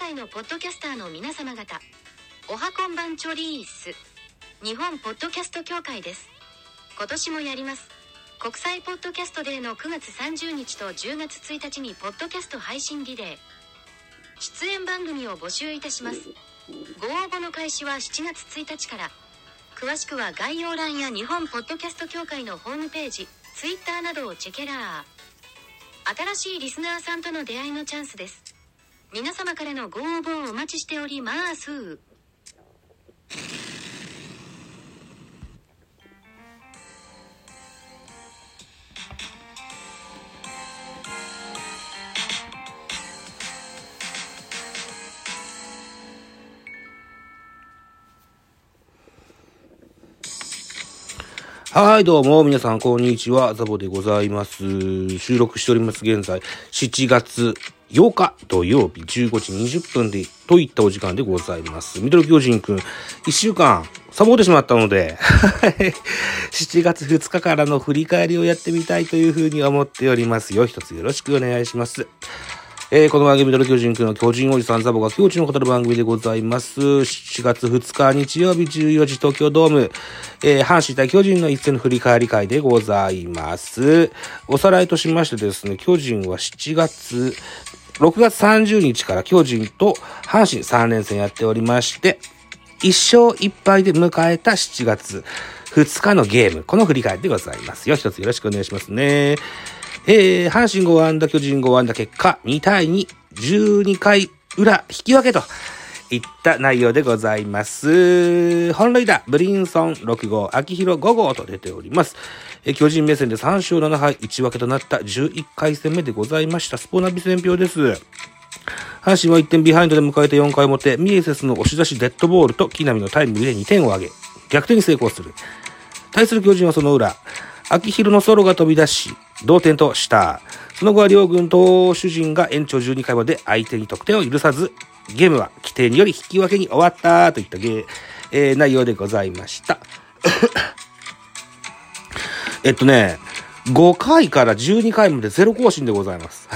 界のポッドキャスターの皆様方。おはこんばんちょリース。日本ポッドキャスト協会です。今年もやります。国際ポッドキャストデーの9月30日と10月1日にポッドキャスト配信リレー。出演番組を募集いたします。ご応募の開始は7月1日から。詳しくは概要欄や日本ポッドキャスト協会のホームページ Twitter などをチェケラー。新しいリスナーさんとの出会いのチャンスです。皆様からのご応募をお待ちしておりますはい、どうも、皆さん、こんにちは。ザボでございます。収録しております、現在、7月8日土曜日15時20分で、といったお時間でございます。ミドル巨人くん、1週間、サボってしまったので、7月2日からの振り返りをやってみたいというふうに思っておりますよ。一つよろしくお願いします。えー、この番組、ミドル巨人くんの巨人おじさんザボが境地の語る番組でございます。7月2日日曜日14時東京ドーム、えー、阪神対巨人の一戦の振り返り会でございます。おさらいとしましてですね、巨人は7月、6月30日から巨人と阪神3連戦やっておりまして、1勝1敗で迎えた7月2日のゲーム、この振り返りでございますよ。一つよろしくお願いしますね。えー、阪神5安打、巨人5安打結果2対2、12回裏引き分けといった内容でございます。本塁打、ブリンソン6号、秋広5号と出ております。え巨人目線で3勝7敗1分けとなった11回戦目でございました。スポナビ戦表です。阪神は1点ビハインドで迎えた4回表、ミエセスの押し出しデッドボールと木浪のタイムリーで2点を挙げ、逆転に成功する。対する巨人はその裏、秋広のソロが飛び出し、同点とした。その後は両軍投手陣が延長12回まで相手に得点を許さず、ゲームは規定により引き分けに終わったといったゲー、えー内容でございました。えっとね、5回から12回までゼロ更新でございます。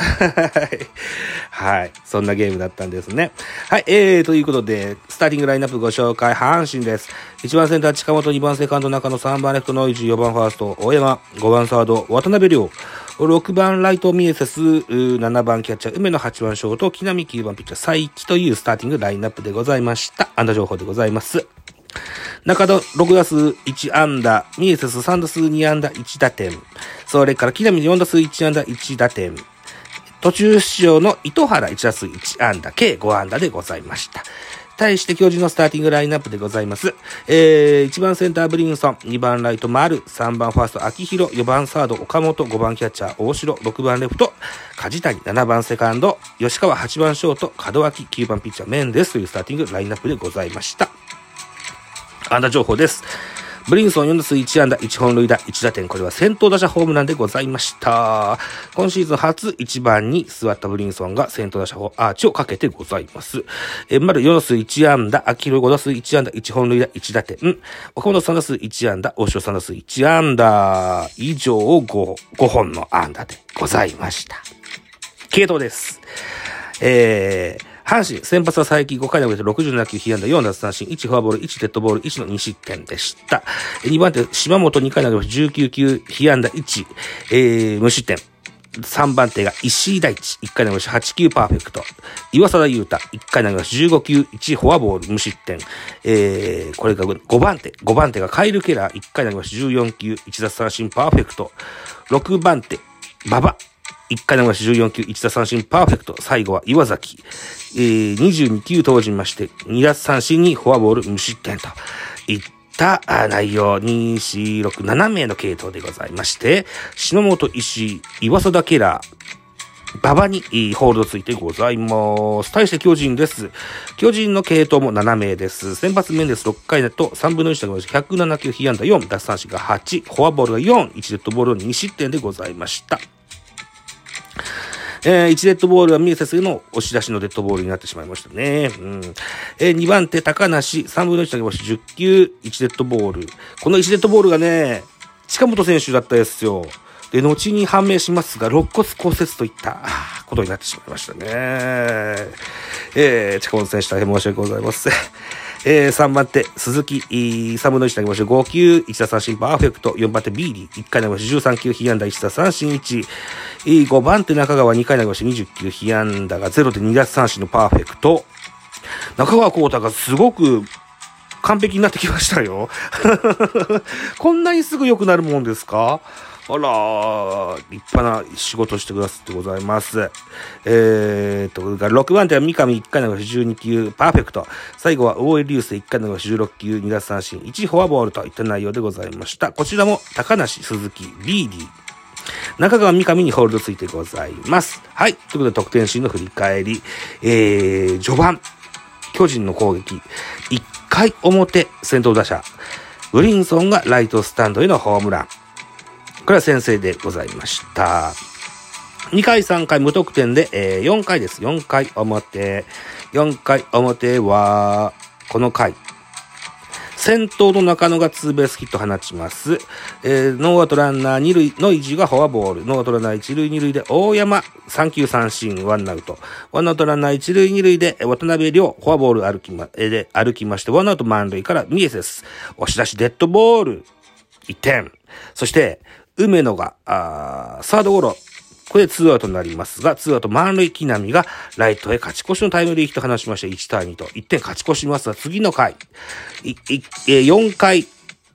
はい。そんなゲームだったんですね。はい。えー、ということで、スターティングラインナップご紹介、阪神です。1番センター近本、2番セカンド中野、3番レフトノイジー、4番ファースト大山、5番サード渡辺亮、6番ライトミエセス、うー7番キャッチャー梅野、8番ショート、木浪、9番ピッチャー佐伯というスターティングラインナップでございました。安打情報でございます。中田6打数1安打、ミエセス3打数2安打1打点。それから木浪4打数1安打1打点。途中出場の糸原1打数1安打、計5安打でございました。対して巨人のスターティングラインナップでございます。えー、1番センターブリンソン、2番ライト丸、3番ファースト秋広、4番サード岡本、5番キャッチャー大城、6番レフト梶谷、7番セカンド吉川、8番ショート門脇、9番ピッチャーメンデスというスターティングラインナップでございました。安打情報です。ブリンソン4打数1安打1本塁打1打点。これは先頭打者ホームランでございました。今シーズン初1番に座ったブリンソンが先頭打者ホアーチをかけてございます。え、丸4打数1安打、秋広5打数1安打1本塁打1打点。岡本3打数1安打、大城3打数1安打以上を 5, 5本の安打でございました。系統です。えー、阪神、先発は佐伯5回投げて67球、被安打4奪三振、1フォアボール、1デッドボール、1の2失点でした。2番手、島本2回投げて19球、被安打1、えー、無失点。3番手が石井大地、1回投げまし8球パーフェクト。岩貞優太、1回投げまし15球、1フォアボール、無失点。えー、これが5番手。5番手がカイル・ケラー、1回投げまし14球、1奪三振パーフェクト。6番手、馬場。1回投げまし14球、1打三振パーフェクト。最後は岩崎。えー、22球投じまして、2奪三振にフォアボール無失点といった内容、2、4、6、7名の系統でございまして、篠本石井、岩貞ケラー、馬場にホールドついてございます。対して巨人です。巨人の系統も7名です。先発面です6回だと3分の1の107球被安打4、奪三振が8、フォアボールが4、1デッドボール2失点でございました。えー、1デッドボールはミエセスの押し出しのデッドボールになってしまいましたね。うん。えー、2番手、高梨、3分の1投げまし10球、1デッドボール。この1デッドボールがね、近本選手だったですよ。で、後に判明しますが、肋骨骨折といったことになってしまいましたね。えー、近本選手大変申し訳ございません。えー、3番手、鈴木、3分の1投げまして。5球、1奪三振、パーフェクト。4番手、ビーディ、1回投げまして。13球、被安打、1奪三振1。5番手、中川、2回投げまして。20球、被安打が0で2奪三振のパーフェクト。中川幸太がすごく完璧になってきましたよ。こんなにすぐ良くなるもんですか？あら、立派な仕事してくださってございます。えーと、6番手は三上1回の12球、パーフェクト。最後は大江流星1回の16球、2奪三振、1フォアボールといった内容でございました。こちらも高梨、鈴木、ビーディー。中川三上にホールドついてございます。はい。ということで、得点シーンの振り返り。えー、序盤、巨人の攻撃。1回表、先頭打者。ブリンソンがライトスタンドへのホームラン。これは先制でございました。2回、3回無得点で、えー、4回です。4回表。4回表は、この回。先頭の中野がツーベースヒット放ちます。えー、ノーアウトランナー2塁、ノイジーがフォアボール。ノーアウトランナー1塁2塁で大山3球三振ワンアウト。ワンアウトランナー1塁2塁で渡辺亮フォアボール歩きま、えー、で歩きましてワンアウト満塁からミエセス。押し出しデッドボール。1点。そして、梅野が、あサードゴロ。これでツアウトになりますが、ツーアウト満塁木浪がライトへ勝ち越しのタイムリーヒット話しまして1対2と1点勝ち越しますが、次の回、4回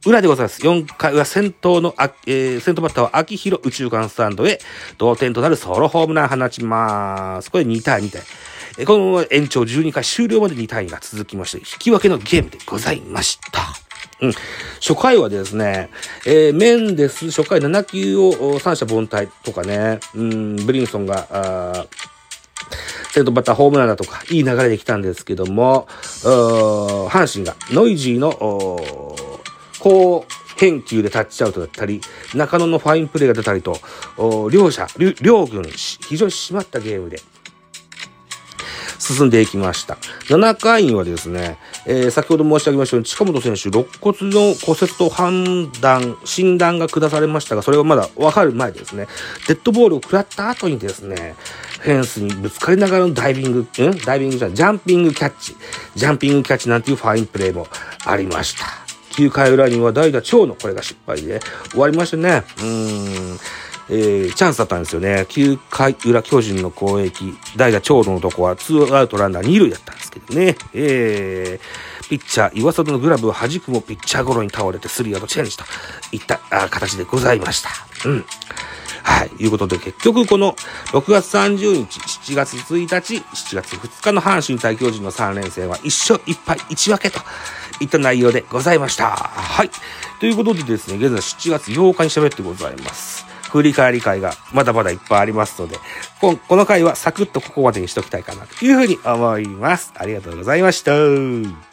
裏でございます。4回裏先頭の、えー、先頭バッターは秋広宇宙間スタンドへ同点となるソロホームラン放ちます。これ2対2で。えー、この延長12回終了まで2対2が続きまして、引き分けのゲームでございました。初回はですね、えー、メンデス、初回7球を三者凡退とかね、うん、ブリンソンが、あ先頭バッターホームランだとか、いい流れで来たんですけども、阪神がノイジーの、高返球でタッチアウトだったり、中野のファインプレーが出たりと、両者、両軍、非常に締まったゲームで、進んでいきました。7回にはですね、えー、先ほど申し上げましたように、近本選手、肋骨の骨折と判断、診断が下されましたが、それはまだ分かる前ですね、デッドボールを食らった後にですね、フェンスにぶつかりながらのダイビング、ん？ダイビングじゃ、ジャンピングキャッチ、ジャンピングキャッチなんていうファインプレーもありました。9回裏には代打長のこれが失敗で終わりましたね。うーん。えー、チャンスだったんですよね。9回裏巨人の攻撃、代打長野のとこは2アウトランナー2塁だったんですけどね。えー、ピッチャー、岩里のグラブを弾くもピッチャーゴロに倒れてスリーアウトチェンジといったあ形でございました。うん。はい。いうことで、結局この6月30日、7月1日、7月2日の阪神対巨人の3連戦は一勝1敗1分けといった内容でございました。はい。ということでですね、現在7月8日に喋ってございます。振り返り会がまだまだいっぱいありますので、ここの回はサクッとここまでにしときたいかなというふうに思います。ありがとうございました。